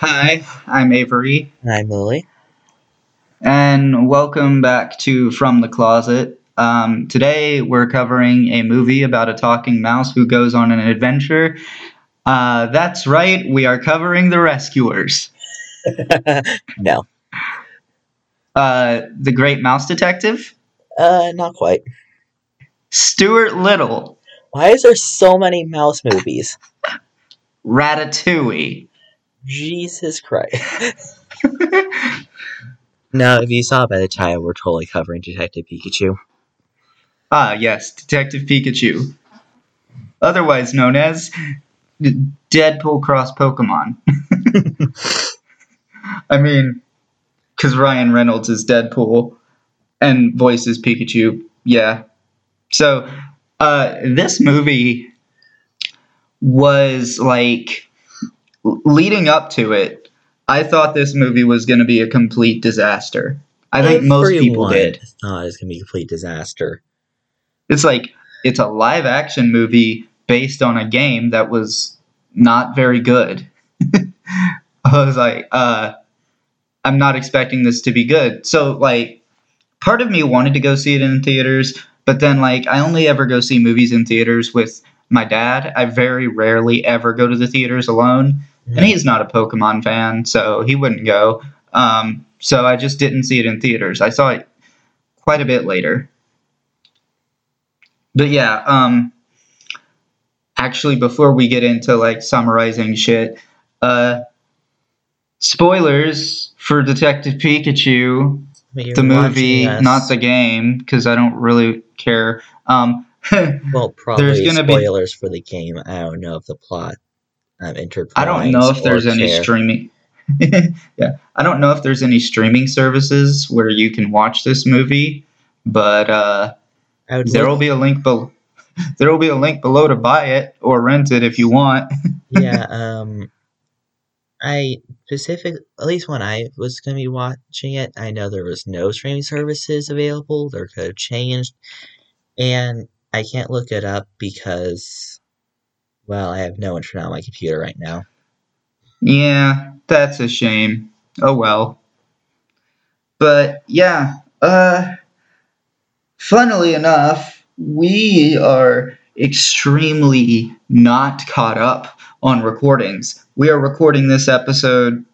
Hi, I'm Avory, I'm Lily. and welcome back to From the Closet. Um, today we're covering a movie about a talking mouse who goes on an adventure. Uh, that's right, we are covering The Rescuers. no, Uh, the Great Mouse Detective, uh, not quite. Stuart Little, Why is there so many mouse movies? Ratatouille. Jesus Christ. Now, if you saw by the title, we're totally covering Detective Pikachu. ah, yes, Detective Pikachu, otherwise known as Deadpool cross Pokemon. I mean, because Ryan Reynolds is Deadpool and voices Pikachu. Yeah. So, uh, this movie was like l- leading up to it. I thought this movie was going to be a complete disaster. I think most people did. thought it was going to be a complete disaster. It's like it's a live action movie based on a game that was not very good. I was like, uh, I'm not expecting this to be good. So like, part of me wanted to go see it in theaters, but then like, I only ever go see movies in theaters with my dad. I very rarely ever go to the theaters alone, and he's not a Pokemon fan, so he wouldn't go. Um, so I just didn't see it in theaters. I saw it quite a bit later. But yeah, um actually before we get into like summarizing shit, uh spoilers for Detective Pikachu, the movie, not the game cuz I don't really care. Um Well, probably there's gonna be- spoilers for the game. I don't know if the plot intertwines. I don't know if there's or any care. streaming Yeah, I don't know if there's any streaming services where you can watch this movie, but uh there will be a link below there will be a link below to buy it or rent it if you want. yeah, um, I specific at least when I was gonna be watching it, I know there was no streaming services available. There could have changed, and I can't look it up because, well, I have no internet on my computer right now. Yeah, that's a shame. Oh well. But yeah, uh funnily enough, we are extremely not caught up on recordings. We are recording this episode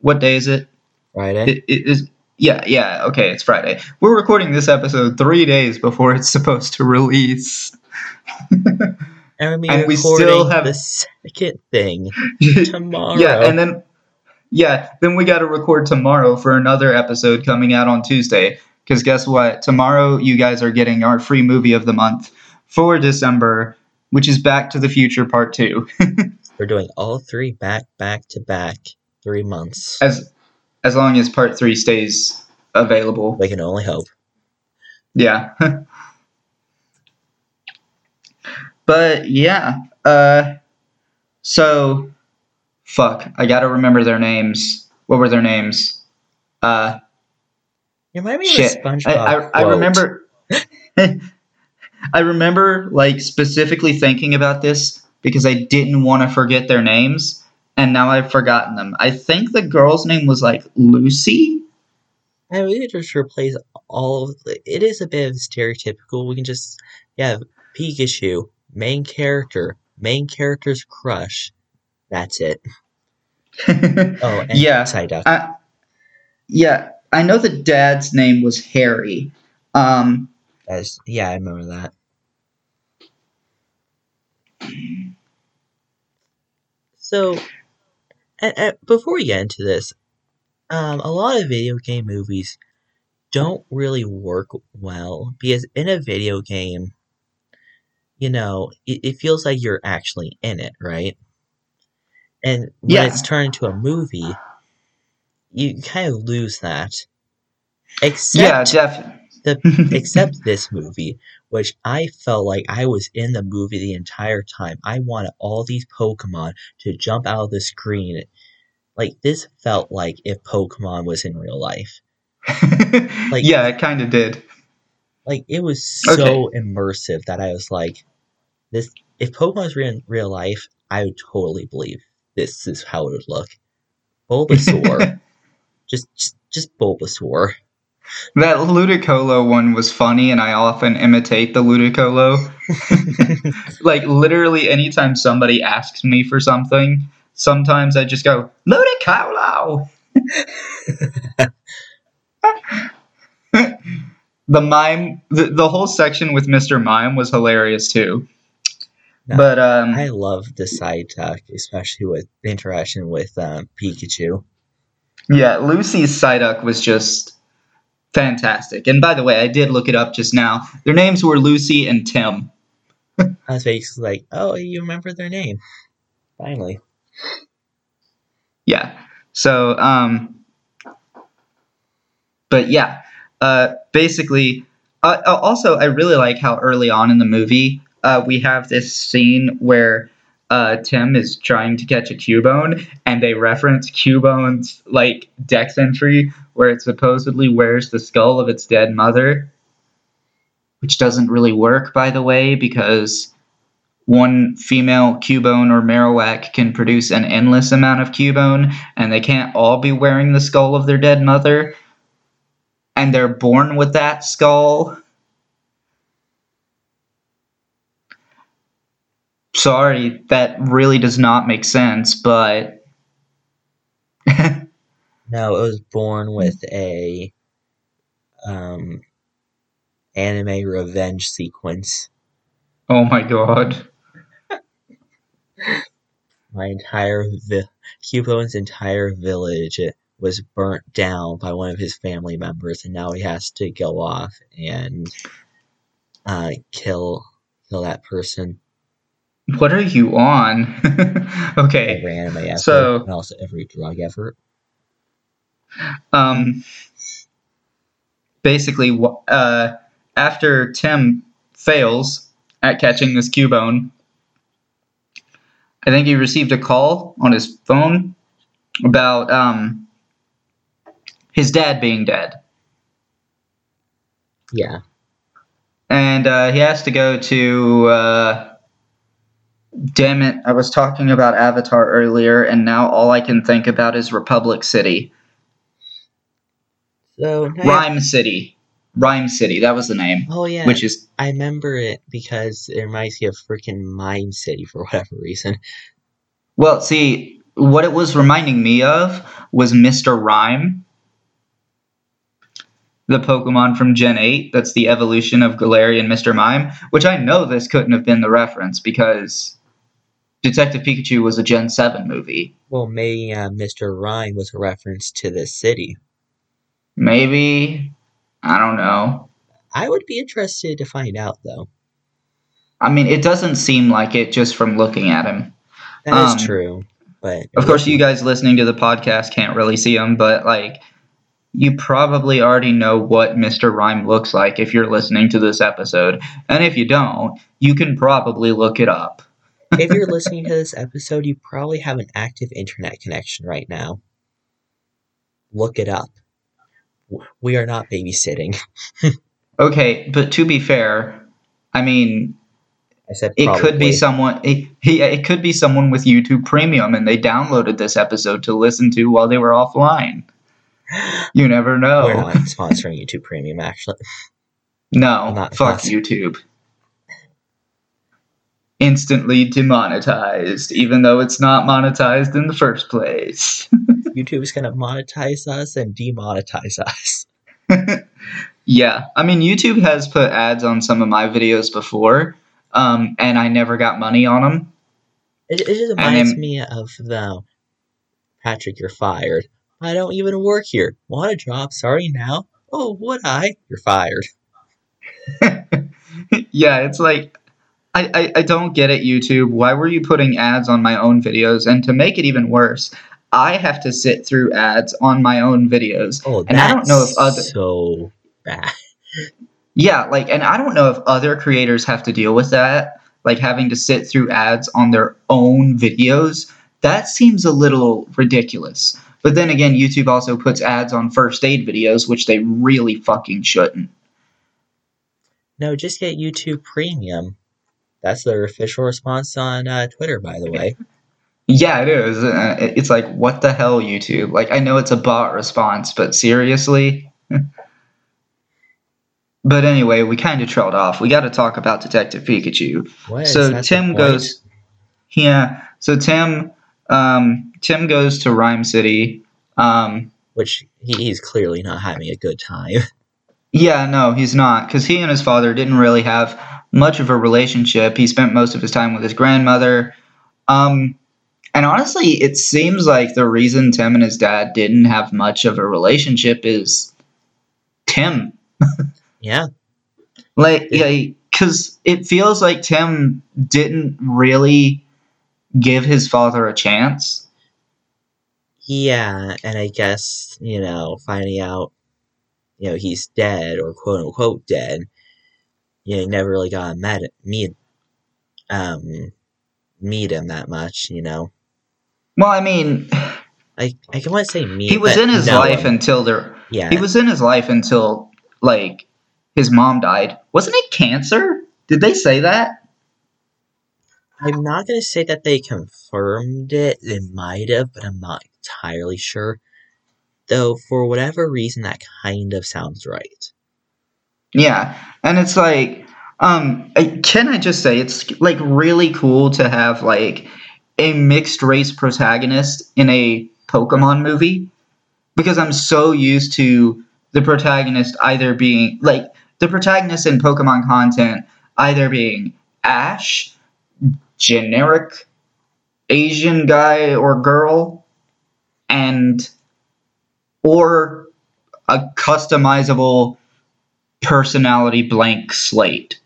what day is it? Friday. It, it is yeah, yeah, okay, it's Friday. We're recording this episode 3 days before it's supposed to release. and we'll be and we still have- the second thing tomorrow. Yeah, and then yeah, then we got to record tomorrow for another episode coming out on Tuesday. Because guess what? Tomorrow you guys are getting our free movie of the month for December, which is Back to the Future Part Two. we're doing all three back back to back, three months. as as long as Part Three stays available. We can only hope. Yeah. but yeah, uh, so fuck, I gotta remember their names. What were their names? Uh, You remind me of Shit. SpongeBob I, I, I remember I remember like specifically thinking about this because I didn't want to forget their names and now I've forgotten them. I think the girl's name was like Lucy. I really just replace all of the, it is a bit of stereotypical. We can just yeah, Pikachu, main character, main character's crush. That's it. oh, and Yeah, Psyduck. I, yeah, I know the dad's name was Harry. Um That's, yeah, I remember that. So, and, and before we get into this, um, a lot of video game movies don't really work well because in a video game, you know, it, it feels like you're actually in it, right? And when Yeah. it's turned into a movie, you kind of lose that. Except yeah, definitely. the except this movie, which I felt like I was in the movie the entire time. I wanted all these Pokemon to jump out of the screen. Like this felt like if Pokemon was in real life. Like- yeah, it kind of did. Like it was so immersive that I was like, this. If Pokemon was in real life, I would totally believe this is how it would look. Bulbasaur. just, just, just Bulbasaur. That Ludicolo one was funny, and I often imitate the Ludicolo. like, literally, anytime somebody asks me for something, sometimes I just go, Ludicolo! the mime, the, the whole section with Mr. Mime was hilarious too. No, but, um, I love the Psyduck, especially with the interaction with um, Pikachu. yeah, Lucy's Psyduck was just fantastic. And by the way, I did look it up just now. Their names were Lucy and Tim. I was basically like, oh, you remember their name. Finally. Yeah. So, um, but yeah, uh, basically, uh, uh, also, I really like how early on in the movie uh, we have this scene where uh, Tim is trying to catch a Cubone, and they reference Cubone's like dex entry where it supposedly wears the skull of its dead mother, which doesn't really work, by the way, because one female Cubone or Marowak can produce an endless amount of Cubone, and they can't all be wearing the skull of their dead mother. And they're born with that skull. Sorry, that really does not make sense, but No, it was born with a um, anime revenge sequence. oh my god. My entire vi- Cubone's entire village was burnt down by one of his family members, and now he has to go off and uh, kill kill that person. What are you on? okay. Every anime effort, So- and also every drug effort. um, basically, uh, after Tim fails at catching this Cubone, I think he received a call on his phone about um, his dad being dead. Yeah, And uh, he has to go to. Uh, damn it, I was talking about Avatar earlier, and now all I can think about is Republic City. so Rhyme City. Rhyme City, that was the name. oh yeah, Which is I remember it because it reminds me of freaking Mime City for whatever reason. Well, see, what it was reminding me of was Mr. Rime, the Pokemon from Gen 8. That's the evolution of Galarian Mr. Mime, which I know this couldn't have been the reference because Detective Pikachu was a Gen 7 movie. Well, maybe uh, Mr. Rime was a reference to this city. Maybe. I don't know. I would be interested to find out, though. I mean, it doesn't seem like it just from looking at him. That is Um, true, but Of course, you guys listening to the podcast can't really see him, but like, you probably already know what Mr. Rime looks like if you're listening to this episode. And if you don't, you can probably look it up. If you're listening to this episode, you probably have an active internet connection right now. Look it up. We are not babysitting. Okay, but to be fair, I mean, I said it could be someone. It, he, it could be someone with YouTube Premium, and they downloaded this episode to listen to while they were offline. You never know. We're not sponsoring YouTube Premium, actually. No, Not fuck us. YouTube. Instantly demonetized, even though it's not monetized in the first place. YouTube's gonna monetize us and demonetize us. yeah, I mean, YouTube has put ads on some of my videos before, um, and I never got money on them. It, it just reminds then- me of the Patrick, you're fired. I don't even work here. Want a job? Sorry now. Oh, would I? You're fired. yeah, it's like. I, I, I don't get it, YouTube. Why were you putting ads on my own videos? And to make it even worse, I have to sit through ads on my own videos. Oh, And I don't know if that's other- so bad. Yeah, like, and I don't know if other creators have to deal with that, like having to sit through ads on their own videos. That seems a little ridiculous. But then again, YouTube also puts ads on first aid videos, which they really fucking shouldn't. No, just get YouTube Premium. That's their official response on uh, Twitter, by the way. Yeah, it is. Uh, It's like, what the hell, YouTube? Like, I know it's a bot response, but seriously? but anyway, we kind of trailed off. We got to talk about Detective Pikachu. What So that the Tim goes. Yeah. So Tim, um, Tim goes to Rhyme City. Um, which he, he's clearly not having a good time. yeah, no, he's not, because he and his father didn't really have much of a relationship. He spent most of his time with his grandmother. Um, and honestly, it seems like the reason Tim and his dad didn't have much of a relationship is Tim. yeah, Like, yeah, because it feels like Tim didn't really give his father a chance. yeah, and I guess you know finding out, you know, he's dead or quote unquote dead. You know, he never really got met meet, um, meet him that much. You know, Well, I mean, I I can want to say meet. he was in his know life him. until there. yeah, He was in his life until like his mom died. Wasn't it cancer? Did they say that? I'm not gonna say that they confirmed it. They might have, but I'm not entirely sure. Though for whatever reason, that kind of sounds right. Yeah, and it's like, um, can I just say it's like really cool to have like a mixed race protagonist in a Pokemon movie because I'm so used to the protagonist either being like the protagonist in Pokemon content either being Ash, generic Asian guy or girl, and or a customizable personality blank slate.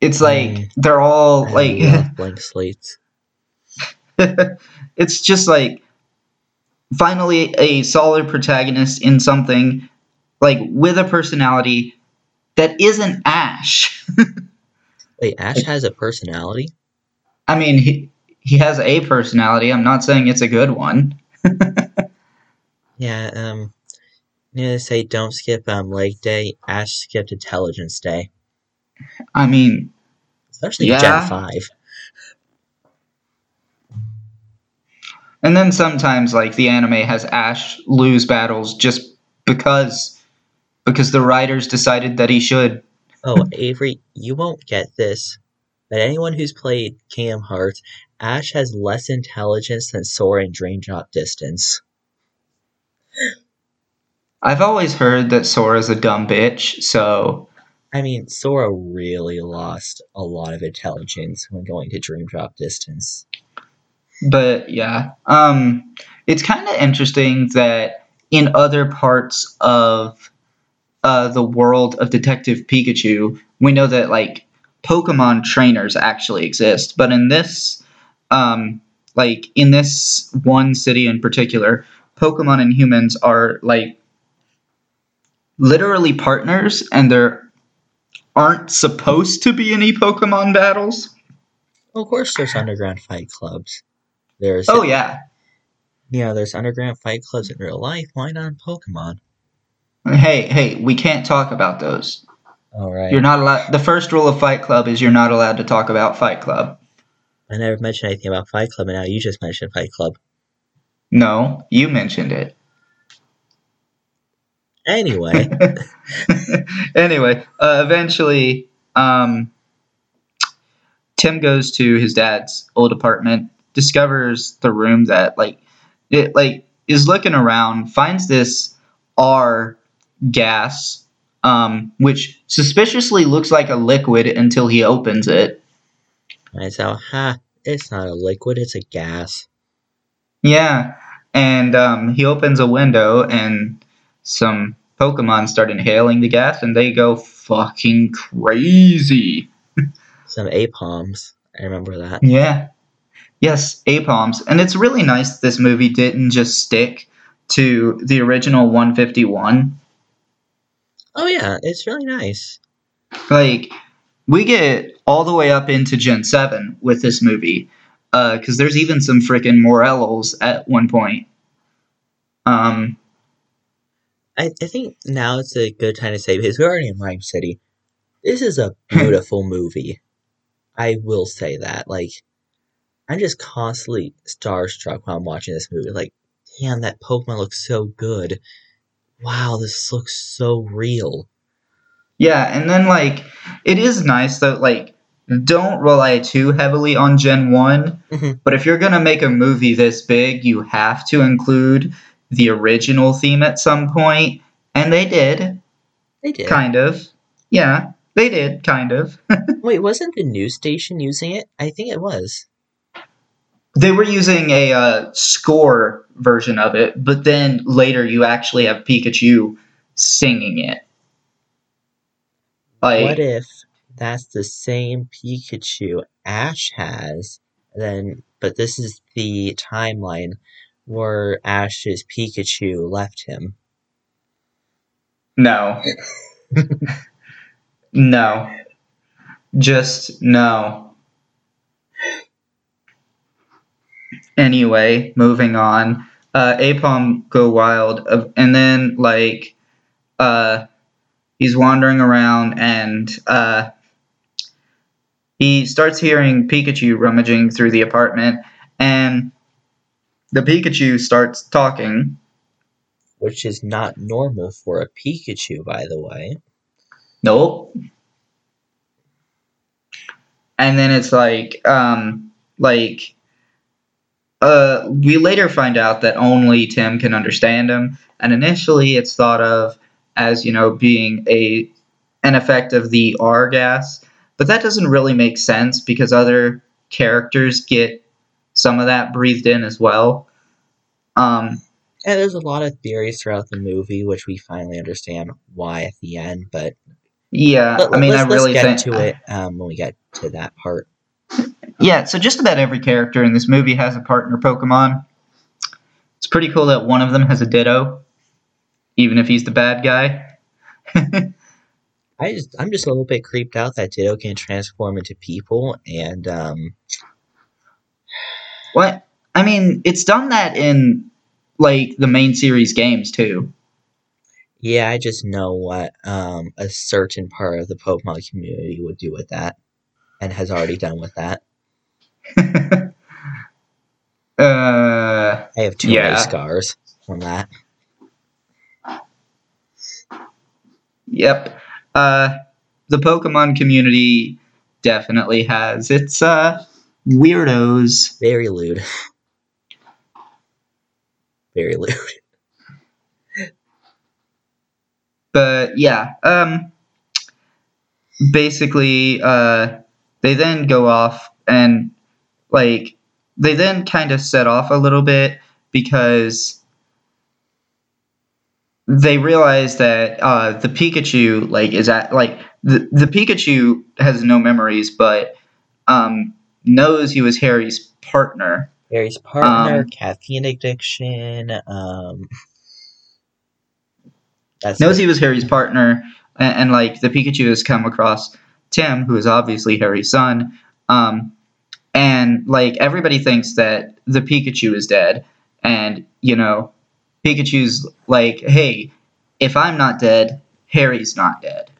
It's like Mm. they're all like blank slates. it's just like finally a solid protagonist in something like with a personality that isn't Ash. Wait, Ash has a personality? I mean, he he has a personality. I'm not saying it's a good one. Yeah, um, I'm gonna say don't skip um leg day. Ash skipped intelligence day, I mean, especially Yeah. Gen Five. and then sometimes like the anime has Ash lose battles just because because the writers decided that he should. Oh, Avory, you won't get this, but anyone who's played Kingdom Hearts, Ash has less intelligence than Sora in Dream Drop Distance. I've always heard that Sora's a dumb bitch, so I mean, Sora really lost a lot of intelligence when going to Dream Drop Distance. but yeah um it's kind of interesting that in other parts of uh, the world of detective pikachu we know that like pokemon trainers actually exist but in this um like in this one city in particular pokemon and humans are like literally partners and there aren't supposed to be any pokemon battles of course, there's underground fight clubs. There's oh yeah yeah. there's underground fight clubs in real life. Why not in Pokemon? Hey, hey, we can't talk about those. All right. You're not allowed. The first rule of Fight Club is you're not allowed to talk about Fight Club. I never mentioned anything about Fight Club, and now you just mentioned Fight Club. No, you mentioned it. Anyway, anyway, uh, eventually, um, Tim goes to his dad's old apartment, discovers the room that like it like is looking around, finds this R gas, um, which suspiciously looks like a liquid until he opens it. I so, ha, it's not a liquid, it's a gas. Yeah, and um, he opens a window, and some Pokemon start inhaling the gas, and they go fucking crazy. Some Aipoms. I remember that. Yeah. Yes, Aipoms. And it's really nice this movie didn't just stick to the original 151. Oh, yeah, it's really nice. Like, we get all the way up into Gen 7 with this movie. Because there's even some freaking Morelulls at one point. Um, I, I think now it's a good time to say, because we're already in Rhyme City, this is a beautiful movie. I will say that. Like, I'm just constantly starstruck while I'm watching this movie. Like, damn, that Pokemon looks so good. Wow, this looks so real. Yeah, and then like it is nice that like don't rely too heavily on Gen one, Mhm. but if you're gonna make a movie this big, you have to include the original theme at some point, and they did, They did. kind of. Yeah, they did, kind of. Wait, wasn't the news station using it? I think it was. they were using a uh, score version of it, but then later you actually have Pikachu singing it. Like, what if that's the same Pikachu Ash has, then but this is the timeline where Ash's Pikachu left him. No. no. Just no. Anyway, moving on. Uh, Aipom go wild, uh, and then like, uh, he's wandering around, and uh, he starts hearing Pikachu rummaging through the apartment, and the Pikachu starts talking. Which is not normal for a Pikachu, by the way. Nope. And then it's like, um, like, uh, we later find out that only Tim can understand him, and initially it's thought of as you know being a an effect of the R gas, but that doesn't really make sense because other characters get some of that breathed in as well. Um, And there's a lot of theories throughout the movie, which we finally understand why at the end. But yeah, let, I mean, let's, I really let's think get to it um, when we get to that part. Yeah, so just about every character in this movie has a partner Pokemon. It's pretty cool that one of them has a Ditto, even if he's the bad guy. I just, I'm just a little bit creeped out that Ditto can transform into people, and um, what? I mean, it's done that in like the main series games too. yeah, I just know what um, a certain part of the Pokemon community would do with that, and has already done with that. uh, I have too Yeah. many scars from that. yep. Uh, the Pokemon community definitely has its uh weirdos. Very lewd. Very lewd. but yeah um basically uh they then go off and like they then kind of set off a little bit because they realize that uh the pikachu like is at like the, the pikachu has no memories but um knows he was harry's partner Harry's partner, Um, caffeine addiction. Um, knows he was Harry's partner, and, and like the Pikachu has come across Tim, who is obviously Harry's son, um, and like everybody thinks that the Pikachu is dead, and you know, Pikachu's like, hey, if I'm not dead, Harry's not dead.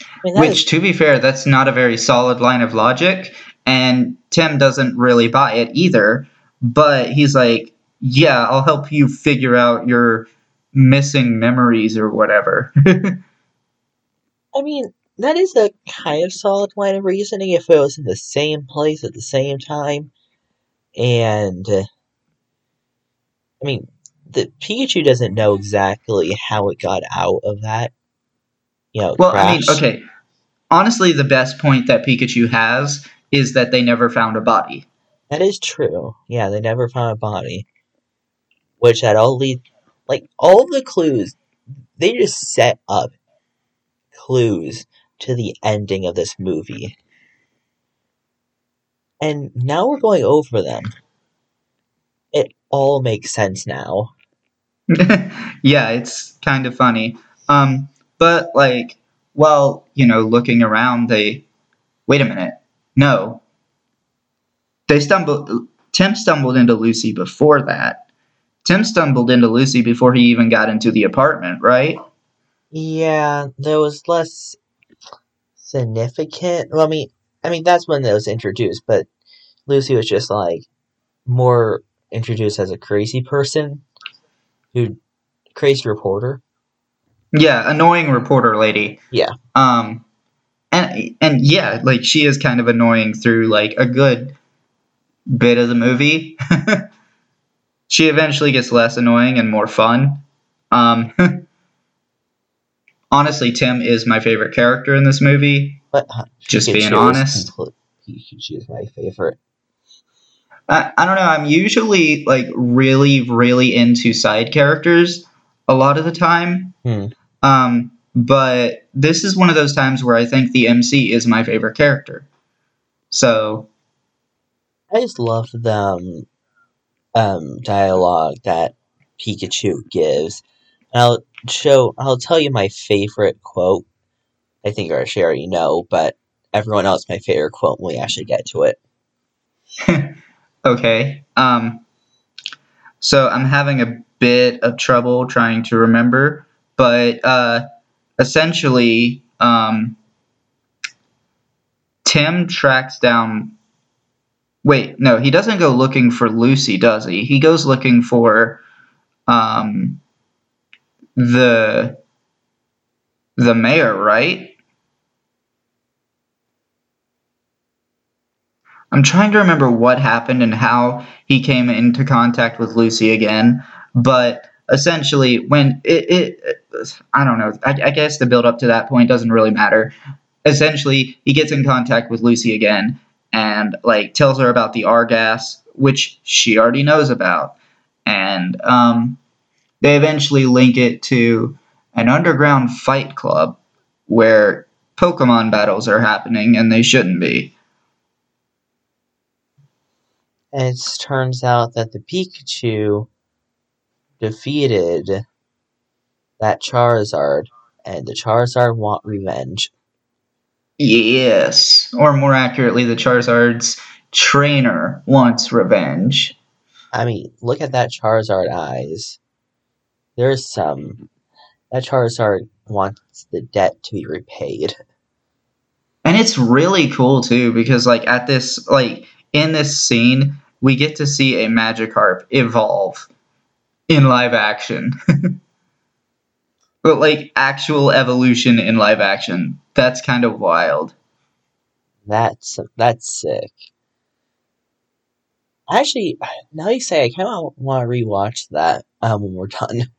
I mean, Which, is- to be fair, that's not a very solid line of logic, and Tim doesn't really buy it either. But he's like, "Yeah, I'll help you figure out your missing memories or whatever." I mean, that is a kind of solid line of reasoning if it was in the same place at the same time. And, uh, I mean, the Pikachu doesn't know exactly how it got out of that. You know, well, I mean, okay. Honestly, the best point that Pikachu has is that they never found a body. That is true. Yeah, they never found a body. Which that all lead like all the clues they just set up clues to the ending of this movie. And now we're going over them. It all makes sense now. yeah, it's kind of funny. Um, but like, while you know, looking around, they wait a minute. No, they stumbled. Tim stumbled into Lucy before that. Tim stumbled into Lucy before he even got into the apartment, right? Yeah, there was less significant. Well, I mean, I mean that's when it was introduced, but Lucy was just like more introduced as a crazy person who crazy reporter. Yeah, annoying reporter lady. Yeah. Um, and and yeah, like she is kind of annoying through like a good bit of the movie. she eventually gets less annoying and more fun. Um, honestly, Tim is my favorite character in this movie. But uh, Just Pikachu being honest. complete- Pikachu is my favorite. I, I don't know. I'm usually like really, really into side characters a lot of the time. Hmm. Um, but this is one of those times where I think the MC is my favorite character. So I just love the um, um, dialogue that Pikachu gives. I'll show. I'll tell you my favorite quote. I think I actually already know, but everyone else my favorite quote when we actually get to it. okay. Um, so I'm having a bit of trouble trying to remember, but uh, essentially, um, Tim tracks down. Wait, no, he doesn't go looking for Lucy, does he? He goes looking for um, the the mayor, right? I'm trying to remember what happened and how he came into contact with Lucy again, but essentially, when it, it I don't know, I, I guess the build up to that point doesn't really matter. Essentially, he gets in contact with Lucy again and like tells her about the R gas, which she already knows about, and um, they eventually link it to an underground fight club where Pokemon battles are happening and they shouldn't be. And it turns out that the Pikachu defeated that Charizard, and the Charizard want revenge. Yes, or more accurately, the Charizard's trainer wants revenge. I mean, look at that Charizard eyes. There's some. That Charizard wants the debt to be repaid. And it's really cool too because like at this like in this scene we get to see a Magikarp evolve in live action. but like actual evolution in live action. That's kind of wild. That's that's sick. Actually, now you say, I kind of want to rewatch that um, when we're done.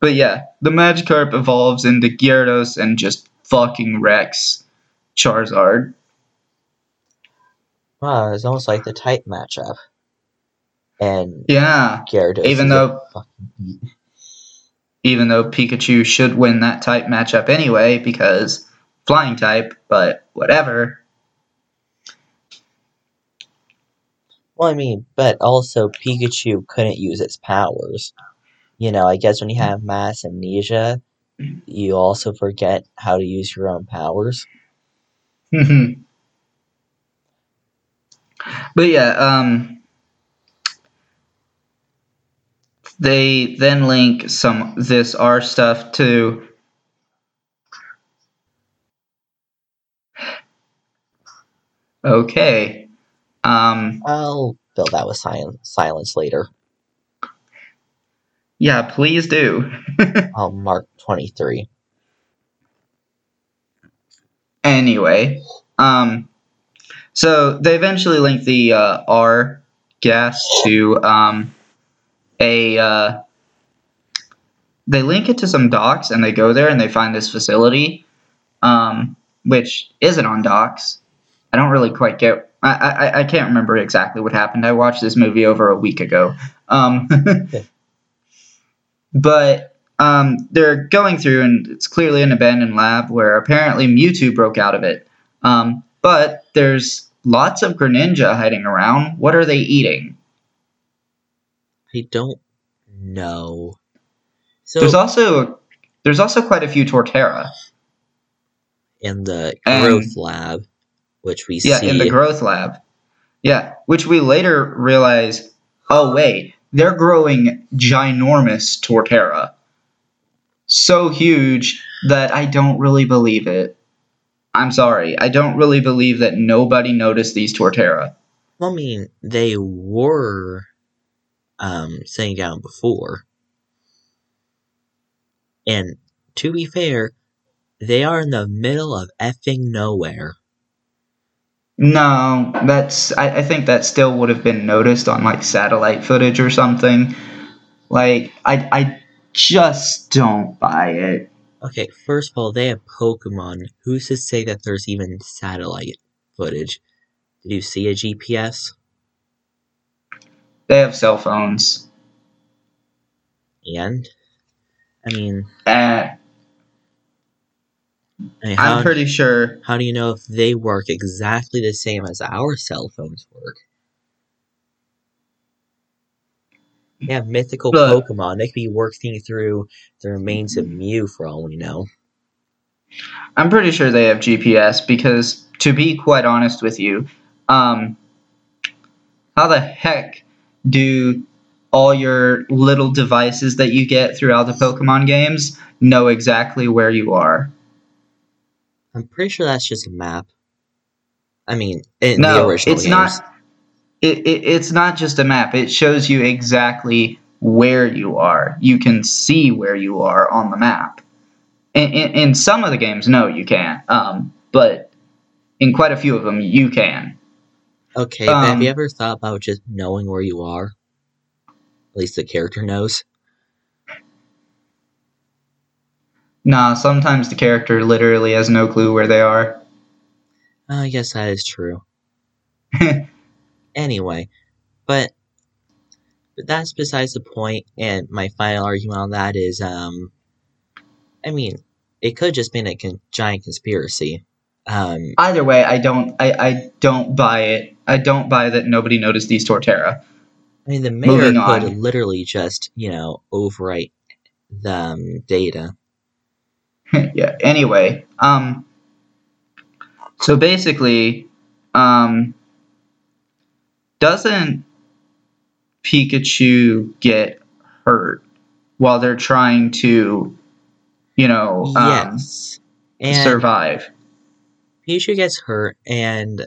but yeah, the Magikarp evolves into Gyarados and just fucking wrecks Charizard. Wow, it's almost like the type matchup. And Yeah, Gyarados. Even though- fucking even though Pikachu should win that type matchup anyway because flying type, but whatever. Well, I mean, but also Pikachu couldn't use its powers. You know, I guess when you have mass amnesia, you also forget how to use your own powers. Mm-hmm. But yeah, um, they then link some this R stuff to okay. Um, I'll fill that with silence, silence later. yeah, please do. I'll mark 23. anyway, um, so they eventually link the uh, R gas to um, a. Uh, they link it to some docks, and they go there and they find this facility, um, which isn't on docks. I don't really quite get. I, I I can't remember exactly what happened. I watched this movie over a week ago. Um, but um, they're going through, and it's clearly an abandoned lab where apparently Mewtwo broke out of it. Um, but there's lots of Greninja hiding around. What are they eating? I don't know. So, There's also there's also quite a few Torterra. in the and- growth lab, which we Yeah, see. in the growth lab. Yeah, which we later realize. Oh wait, they're growing ginormous Torterra. So huge that I don't really believe it. I'm sorry. I don't really believe that nobody noticed these Torterra. Well, I mean, they were um, sitting down before. And to be fair, they are in the middle of effing nowhere. No, that's. I, I think that still would have been noticed on like satellite footage or something. Like, I, I just don't buy it. Okay, first of all, they have Pokemon. Who's to say that there's even satellite footage? Did you see a GPS? They have cell phones. And? I mean, Uh, I mean I'm pretty sure. how do you know if they work exactly the same as our cell phones work? They have mythical Look. Pokemon. They could be working through the remains of Mew for all we know. I'm pretty sure they have GPS because, to be quite honest with you, um, how the heck do all your little devices that you get throughout the Pokemon games know exactly where you are? I'm pretty sure that's just a map. I mean, in no, the original it's games. not. It, it, it's not just a map. It shows you exactly where you are. You can see where you are on the map. In, in, in some of the games, no, you can't. Um, but in quite a few of them, you can. Okay, but have Um, you ever thought about just knowing where you are? At least the character knows. Nah, sometimes the character literally has no clue where they are. I guess that is true. Anyway, but but that's besides the point. And my final argument on that is, um, I mean, it could just been a con- giant conspiracy. Um, Either way, I don't. I, I don't buy it. I don't buy that nobody noticed these Torterra. I mean, the mayor Moving could on. literally just, you know, overwrite the um, data. yeah. Anyway, um, so basically, um, doesn't Pikachu get hurt while they're trying to, you know, um, yes, and survive? Pikachu gets hurt, and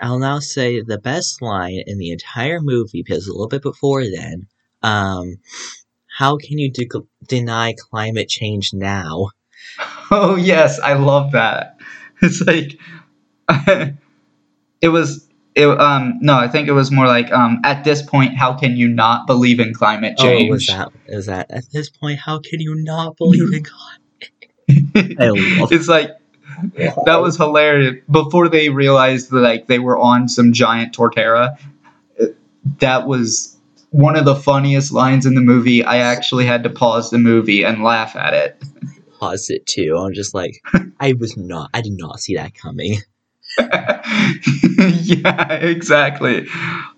I'll now say the best line in the entire movie, because a little bit before then, um, how can you de- deny climate change now? Oh yes, I love that. It's like it was. It, um no, I think it was more like um at this point, how can you not believe in climate change? Oh, was that is that at this point? How can you not believe in? I love it's like that was hilarious. Before they realized that like they were on some giant torterra, it- that was one of the funniest lines in the movie. I actually had to pause the movie and laugh at it. Pause it too. I'm just like, I was not. I did not see that coming. yeah, exactly.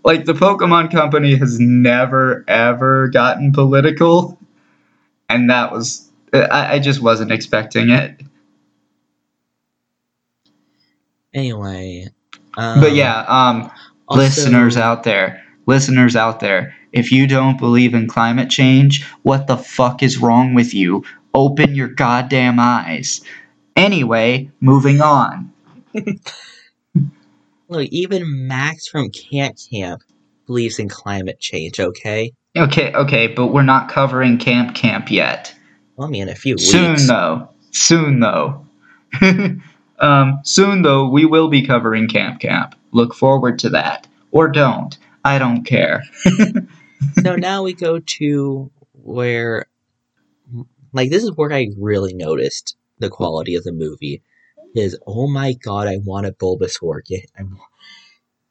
Like the Pokemon Company has never ever gotten political, and that was I, I just wasn't expecting it. Anyway, um, But yeah, um, also- listeners out there, listeners out there, if you don't believe in climate change, what the fuck is wrong with you? Open your goddamn eyes. Anyway, moving on. Look, even Max from Camp Camp believes in climate change. Okay, Okay, okay, but we're not covering Camp Camp yet. well, I mean, in a few Soon weeks. though. Soon though. um, soon though, we will be covering Camp Camp. Look forward to that. Or don't. I don't care. so now we go to where, like, this is where I really noticed the quality of the movie. Is oh my god, I want a Bulbasaur. Yeah,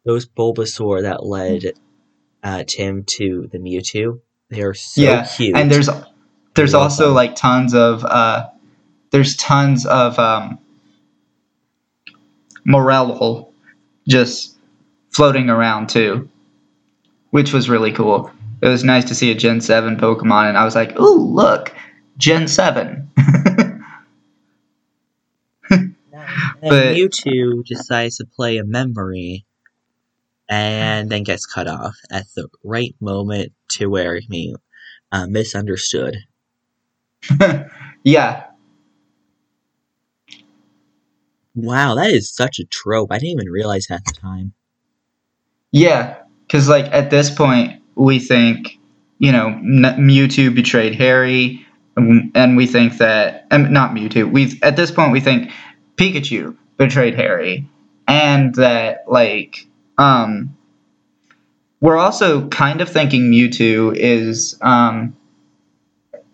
those Bulbasaur that led uh, Tim to the Mewtwo. They are so Yeah, cute. and there's there's also them. like tons of uh there's tons of um Morelull just floating around too. Which was really cool. It was nice to see a Gen 7 Pokemon and I was like, ooh, look, Gen 7. And But- Mewtwo decides to play a memory and then gets cut off at the right moment to where he uh, misunderstood. yeah. Wow, that is such a trope. I didn't even realize that at the time. Yeah, because like at this point, we think, you know, N- Mewtwo betrayed Harry, and we think that, um, not Mewtwo. We at this point we think Pikachu betrayed Harry, and that like, um, we're also kind of thinking Mewtwo is um,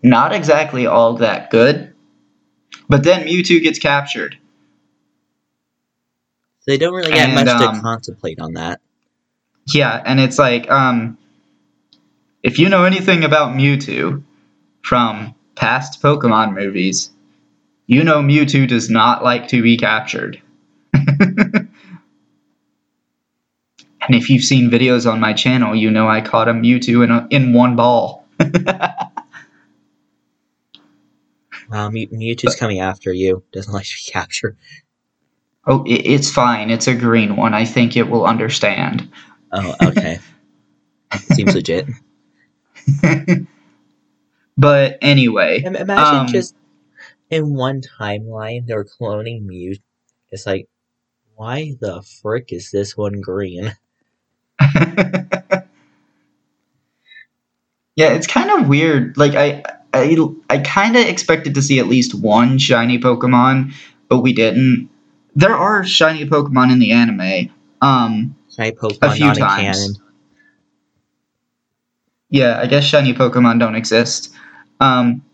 not exactly all that good, but then Mewtwo gets captured. They don't really get And, much um, to contemplate on that. Yeah, and it's like, um, if you know anything about Mewtwo from past Pokemon movies, you know Mewtwo does not like to be captured. and if you've seen videos on my channel, you know I caught a Mewtwo in, a, in one ball. Wow, Mew- Mewtwo's coming after you. Doesn't like to be captured. oh, it, it's fine. It's a green one. I think it will understand. Oh, okay. Seems legit. but anyway, Imagine Um, just in one timeline they're cloning Mew. It's like, why the frick is this one green? yeah, it's kind of weird. Like I, I, I kind of expected to see at least one shiny Pokemon, but we didn't. There are shiny Pokemon in the anime. Um, Shiny Pokemon a few times. canon. yeah, I guess shiny Pokemon don't exist. Um,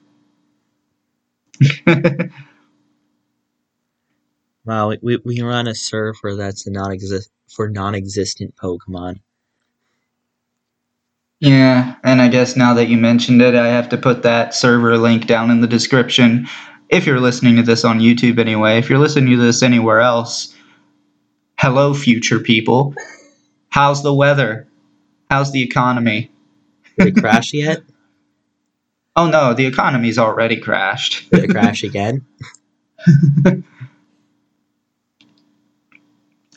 Wow, we, we, we run a server that's a non-exist for non-existent Pokemon. yeah, and I guess now that you mentioned it, I have to put that server link down in the description. If you're listening to this on YouTube anyway, if you're listening to this anywhere else, hello, future people. How's the weather? How's the economy? Did it crash yet? Oh no, the economy's already crashed. Did it crash again?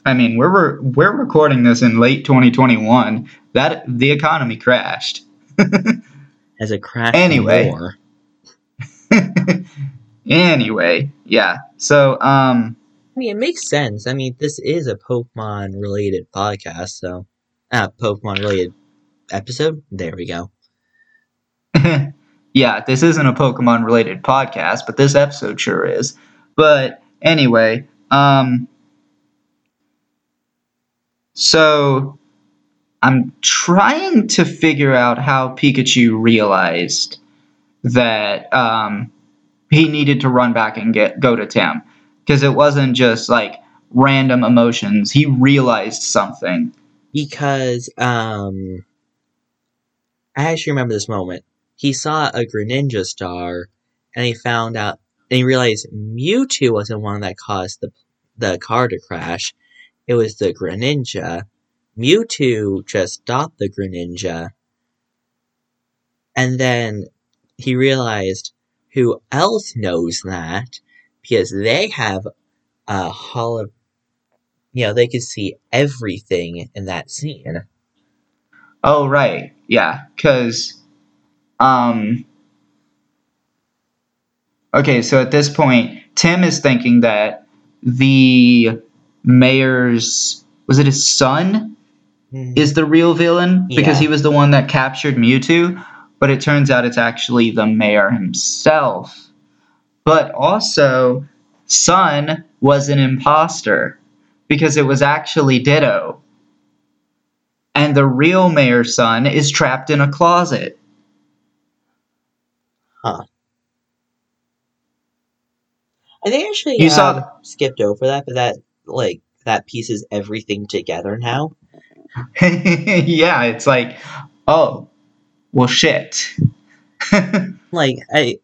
I mean, we're re- we're recording this in late 2021. That the economy crashed. Has it crashed Anyway. more? anyway, yeah. So, um, I mean, it makes sense. I mean, this is a Pokemon related podcast, so ah, Pokemon related episode. There we go. Yeah, this isn't a Pokemon related podcast, but this episode sure is. But anyway, um, so I'm trying to figure out how Pikachu realized that um, he needed to run back and get go to Tim because it wasn't just like random emotions. He realized something. Because um, I actually remember this moment. He saw a Greninja star, and he found out, and he realized Mewtwo wasn't one that caused the the car to crash. It was the Greninja. Mewtwo just stopped the Greninja, and then he realized who else knows that because they have a holo. You know, they could see everything in that scene. Oh right, yeah, because um. Okay, so at this point, Tim is thinking that the mayor's was it his son is the real villain because Yeah. he was the one that captured Mewtwo, but it turns out it's actually the mayor himself. But also, Son was an imposter because it was actually Ditto. And the real mayor's son is trapped in a closet. I think actually You um, saw- skipped over that, but that like that pieces everything together now. yeah, it's like, oh, well, shit. Like I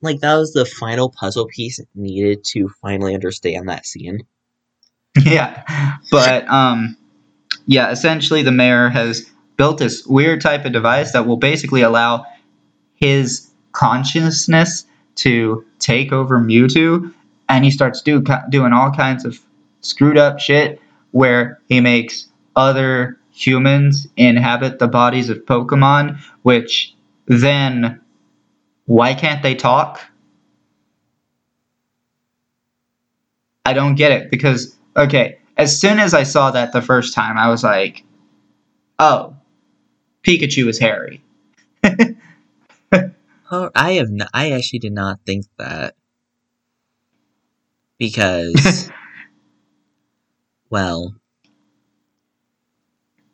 like that was the final puzzle piece needed to finally understand that scene. yeah, but um, yeah, essentially the mayor has built this weird type of device that will basically allow his consciousness to take over Mewtwo, and he starts do doing all kinds of screwed up shit where he makes other humans inhabit the bodies of Pokemon, which then why can't they talk? I don't get it because okay, as soon as I saw that the first time, I was like, "Oh, Pikachu is Harry." Oh, I have. I actually did not think that because, well,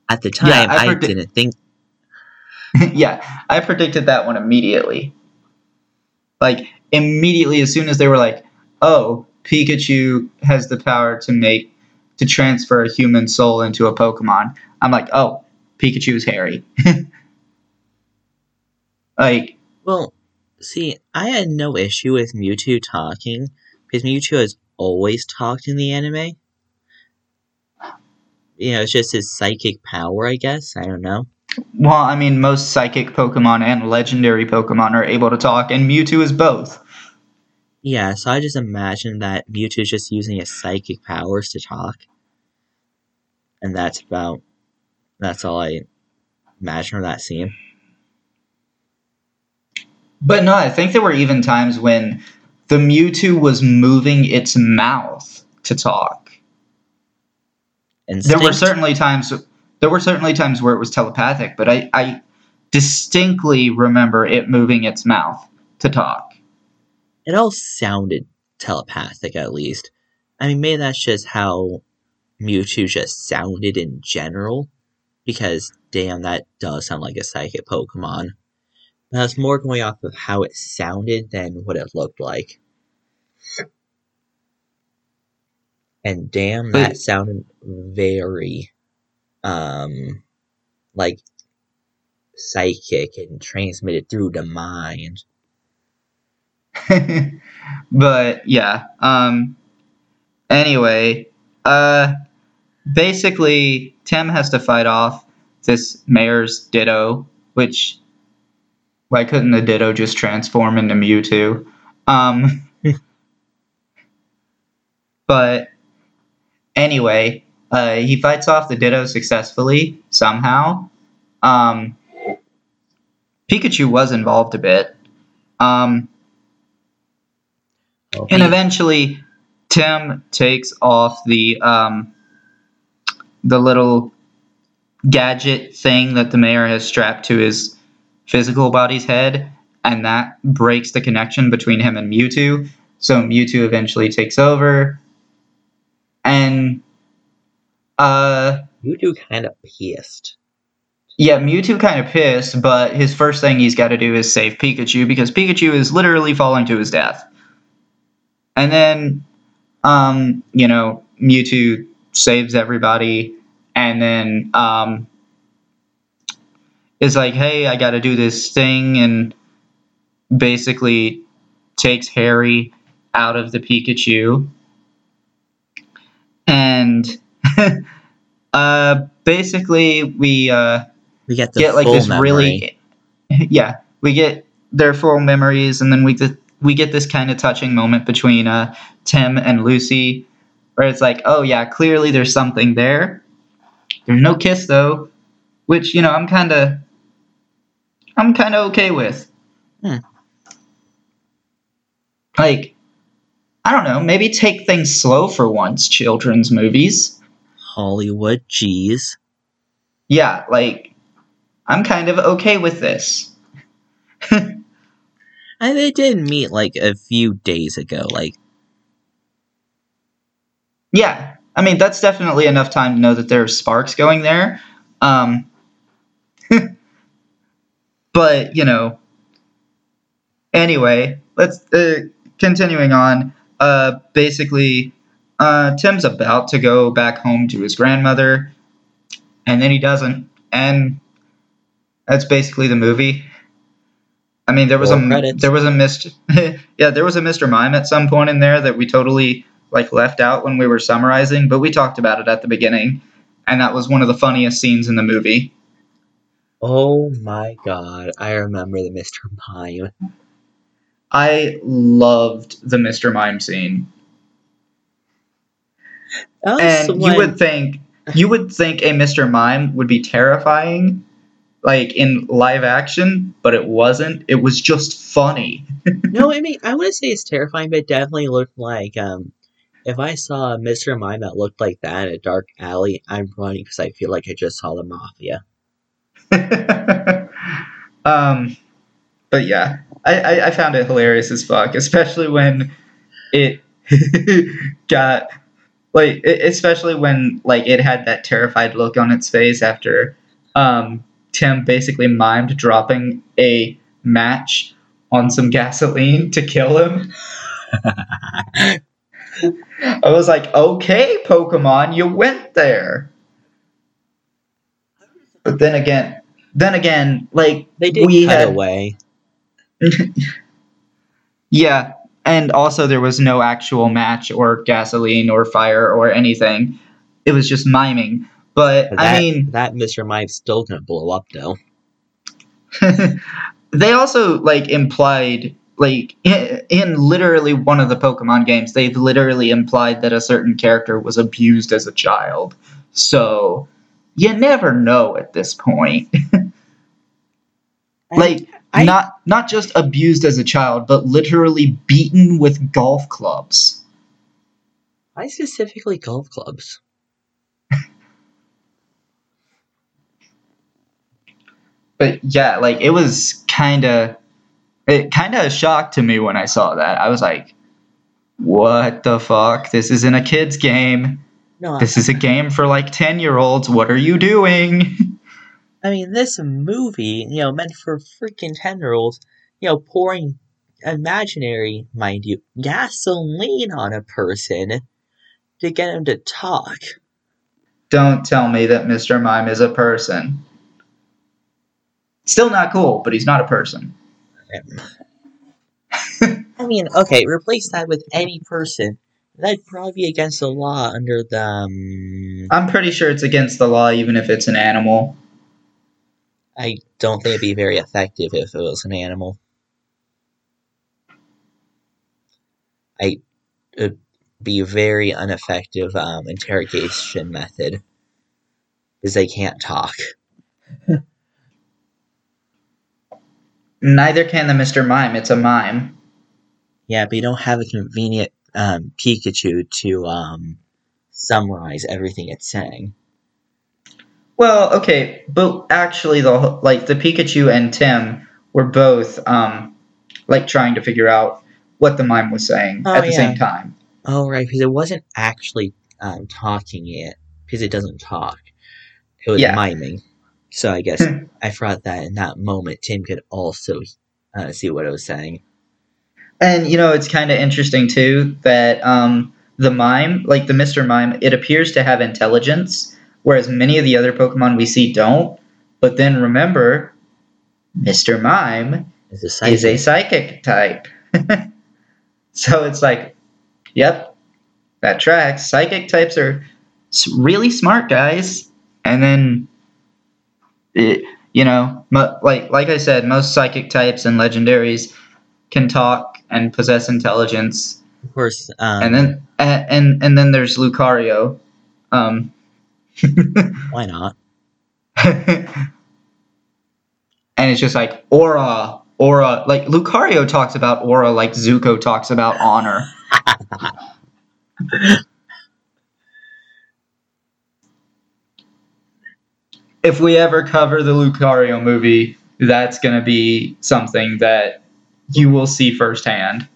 at the time Yeah, I I, didn't think. yeah, I predicted that one immediately. Like immediately as soon as they were like, "Oh, Pikachu has the power to make to transfer a human soul into a Pokemon." I'm like, "Oh, Pikachu is Harry." like, Well, see, I had no issue with Mewtwo talking because Mewtwo has always talked in the anime. You know, it's just his psychic power, I guess. I don't know. well, I mean, most psychic Pokemon and legendary Pokemon are able to talk, and Mewtwo is both. Yeah, so I just imagine that Mewtwo's just using his psychic powers to talk. And that's about that's all I imagine of that scene. But no, I think there were even times when the Mewtwo was moving its mouth to talk. Instinct. There were certainly times there were certainly times where it was telepathic, but I, I distinctly remember it moving its mouth to talk. it all sounded telepathic at least. I mean maybe that's just how Mewtwo just sounded in general. Because damn that does sound like a psychic Pokemon. But that's more going off of how it sounded than what it looked like. And damn that But- sounded very um like psychic and transmitted through the mind. but yeah. Um anyway, uh basically Tim has to fight off this mayor's ditto, which why couldn't the ditto just transform into Mewtwo? Um but anyway, uh, he fights off the ditto successfully somehow. Um, Pikachu was involved a bit. Um, Well, and eventually, Tim takes off the um, the little gadget thing that the mayor has strapped to his physical body's head, and that breaks the connection between him and Mewtwo. So Mewtwo eventually takes over, and uh, Mewtwo kind of pissed. yeah, Mewtwo kind of pissed, but his first thing he's got to do is save Pikachu because Pikachu is literally falling to his death. And then, um, you know, Mewtwo saves everybody, and then um, is like, "Hey, I got to do this thing," and basically takes Harry out of the Pikachu, and uh, basically we. Uh, We get get like this memory. really yeah we get their full memories and then we th- we get this kind of touching moment between uh tim and lucy where it's like oh yeah clearly there's something there there's no kiss though which you know i'm kind of i'm kind of okay with Hmm. like i don't know maybe take things slow for once children's movies Hollywood, jeez. yeah like i'm kind of okay with this And they did meet like a few days ago. Like, Yeah, I mean that's definitely enough time to know that there are sparks going there. Um, but you know, anyway, let's uh, continuing on. Uh, basically, uh, Tim's about to go back home to his grandmother, and then he doesn't, and that's basically the movie. I mean, there was Roll a credits. there was a Mr. yeah, there was a Mr. Mime at some point in there that we totally like left out when we were summarizing, but we talked about it at the beginning, and that was one of the funniest scenes in the movie. Oh my god, I remember the Mr. Mime. I loved the Mr. Mime scene. That was And you would think you would think a Mr. Mime would be terrifying like in live action, but it wasn't. It was just funny. no, I mean, I wouldn't say it's terrifying, but it definitely looked like um, if I saw a Mr. Mime that looked like that in a dark alley, I'm running because I feel like I just saw the mafia. um, but yeah, I, I, I found it hilarious as fuck, especially when it got like, especially when like it had that terrified look on its face after um, Tim basically mimed dropping a match on some gasoline to kill him. I was like, okay, Pokemon, you went there. But then again, then again, like They did we cut had away. yeah, and also there was no actual match or gasoline or fire or anything. It was just miming. But That, I mean, that Mr. Mime's still gonna blow up though. they also like implied like in, in literally one of the Pokemon games, they've literally implied that a certain character was abused as a child. So you never know at this point. like I- not not just abused as a child, but literally beaten with golf clubs. Why specifically golf clubs? But yeah, like it was kind of it kind of a shock to me when I saw that. I was like, "What the fuck? This isn't a kids game. No, This is a game for like 10-year-olds. What are you doing?" I mean, this movie, you know, meant for freaking 10 year olds, you know, pouring imaginary, mind you, gasoline on a person to get him to talk. Don't tell me that Mr. Mime is a person. Still not cool, but he's not a person. I mean, okay, replace that with any person. That'd probably be against the law under the. Um, I'm pretty sure it's against the law even if it's an animal. I don't think it'd be very effective if it was an animal. I it'd be a very ineffective um, interrogation method because they can't talk. Neither can the Mr. Mime. It's a mime. Yeah, but you don't have a convenient um, Pikachu to um, summarize everything it's saying. Well, okay, but actually, the like the Pikachu and Tim were both um, like trying to figure out what the mime was saying Oh, at the yeah. same time. Oh, right, because it wasn't actually um, talking it, because it doesn't talk. It was Yeah. miming. So I guess Hmm. I forgot that in that moment, Tim could also uh, see what it was saying. And you know, it's kind of interesting too that um, the mime, like the Mr. Mime, it appears to have intelligence, whereas many of the other Pokemon we see don't. But then remember, Mr. Mime It's a psychic. is a psychic type. so it's like, yep, that tracks. Psychic types are really smart guys. And then, it, you know, like like I said, most psychic types and legendaries can talk and possess intelligence. of course, um, and then and and, and then there's Lucario. Um, why not? and it's just like aura, aura. Like Lucario talks about aura, like Zuko talks about honor. if we ever cover the Lucario movie, that's gonna be something that you will see firsthand.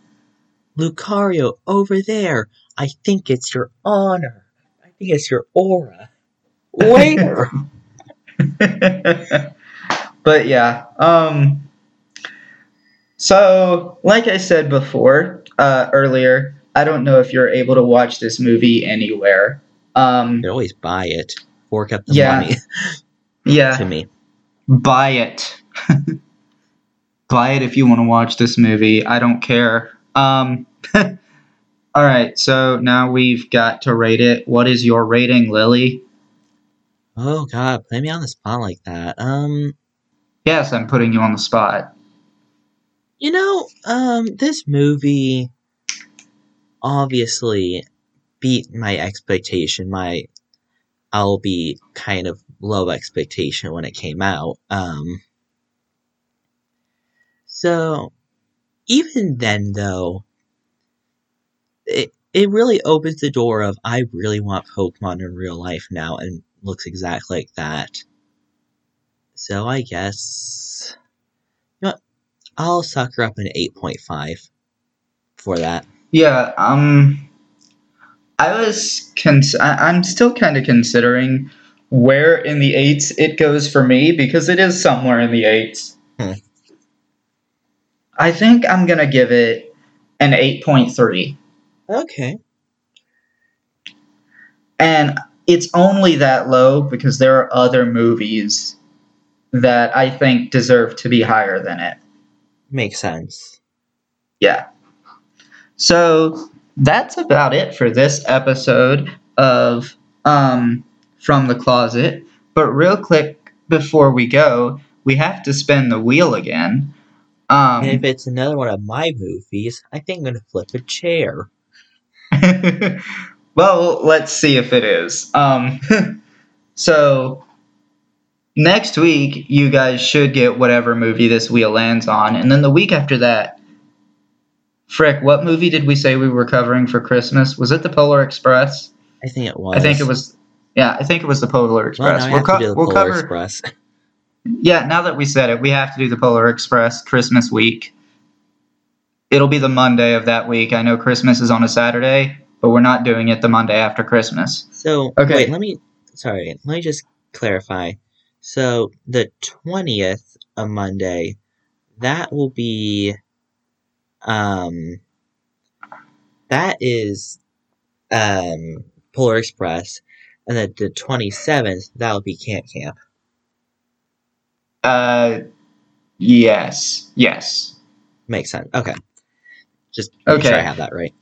Lucario, over there. I think it's your honor. I think it's your aura. Where? but yeah, um, so like I said before, uh, earlier, I don't know if you're able to watch this movie anywhere. Um, you can always buy it. Fork up the Yeah. money yeah, to me. buy it. buy it if you want to watch this movie. I don't care. Um, all right, so now we've got to rate it. What is your rating, Lily? Oh god, put me on the spot like that. Um, Yes, I'm putting you on the spot. you know, um, this movie obviously beat my expectation. My I'll be kind of low expectation when it came out. Um, so even then, though, it it really opens the door of I really want Pokemon in real life now and looks exactly like that. So I guess you know what? I'll sucker up an 8.5 for that. Yeah, um I was cons- I- I'm still kind of considering where in the eights it goes for me because it is somewhere in the eights. Hmm. I think I'm gonna give it an eight point three, Okay. and it's only that low because there are other movies that I think deserve to be higher than it. Makes sense. Yeah. So that's about it for this episode of um, From the Closet. But real quick before we go, we have to spin the wheel again. And if Um, it's another one of my movies, I think I'm gonna flip a chair. well, let's see if it is. Um, so next week, you guys should get whatever movie this wheel lands on, and then the week after that. Frick, what movie did we say we were covering for Christmas? Was it the Polar Express? I think it was. I think it was. Yeah, I think it was the Polar Well, Express. we'll to co- we'll Polar cover. Express. Yeah, now that we said it, we have to do the Polar Express Christmas week. It'll be the Monday of that week. I know Christmas is on a Saturday, but we're not doing it the Monday after Christmas. So Okay. wait, let me sorry, let me just clarify. So the twentieth of Monday, that will be um that is um Polar Express. And then the twenty seventh, that will be Camp Camp. Uh, yes, yes. Makes sense. Okay. Just make sure I have that right.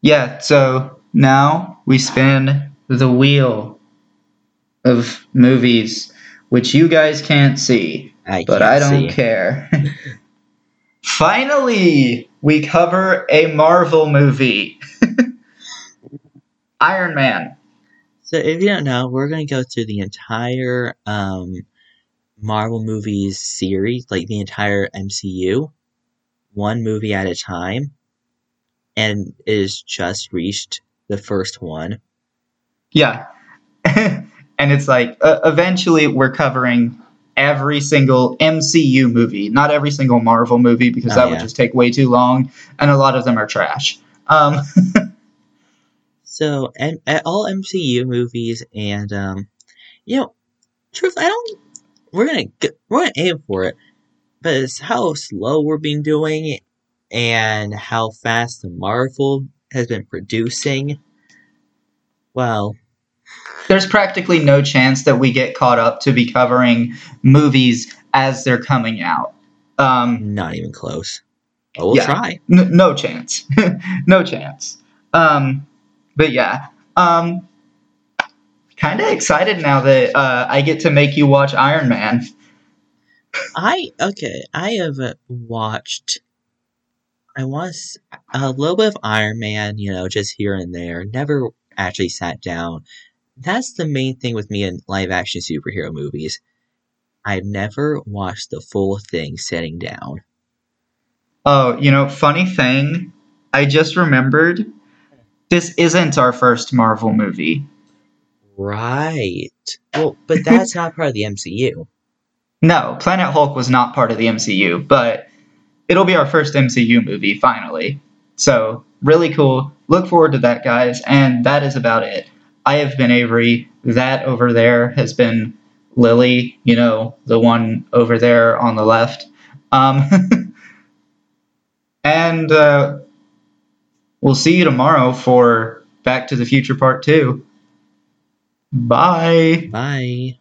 Yeah, so now we spin the wheel of movies, which you guys can't see. I but I don't see. care. Finally, we cover a Marvel movie. Iron Man. So if you don't know, we're gonna go through the entire um, Marvel movies series, like the entire MCU, one movie at a time, and it has just reached the first one. Yeah. and it's like, uh, eventually, we're covering every single MCU movie, not every single Marvel movie, because Oh, that yeah. would just take way too long, and a lot of them are trash. Um, So and, and all MCU movies, and um, you know, truth, I don't. We're gonna get, we're gonna aim for it, but it's how slow we're been doing it, and how fast the Marvel has been producing. Well, there's practically no chance that we get caught up to be covering movies as they're coming out. Um, Not even close. But we'll Yeah. try. N- no chance. no chance. Um, but yeah. Um, kind of excited now that uh, I get to make you watch Iron Man. I okay. I have uh, watched. I was a little bit of Iron Man, you know, just here and there. Never actually sat down. That's the main thing with me in live action superhero movies. I've never watched the full thing sitting down. Oh, you know, funny thing, I just remembered this isn't our first Marvel movie. Right. Well, but that's not part of the MCU. No, Planet Hulk was not part of the MCU, but it'll be our first MCU movie finally. So, really cool. Look forward to that, guys. And that is about it. I have been Avory. That over there has been Lily, you know, the one over there on the left. Um, and uh, we'll see you tomorrow for Back to the Future Part 2. Bye. Bye.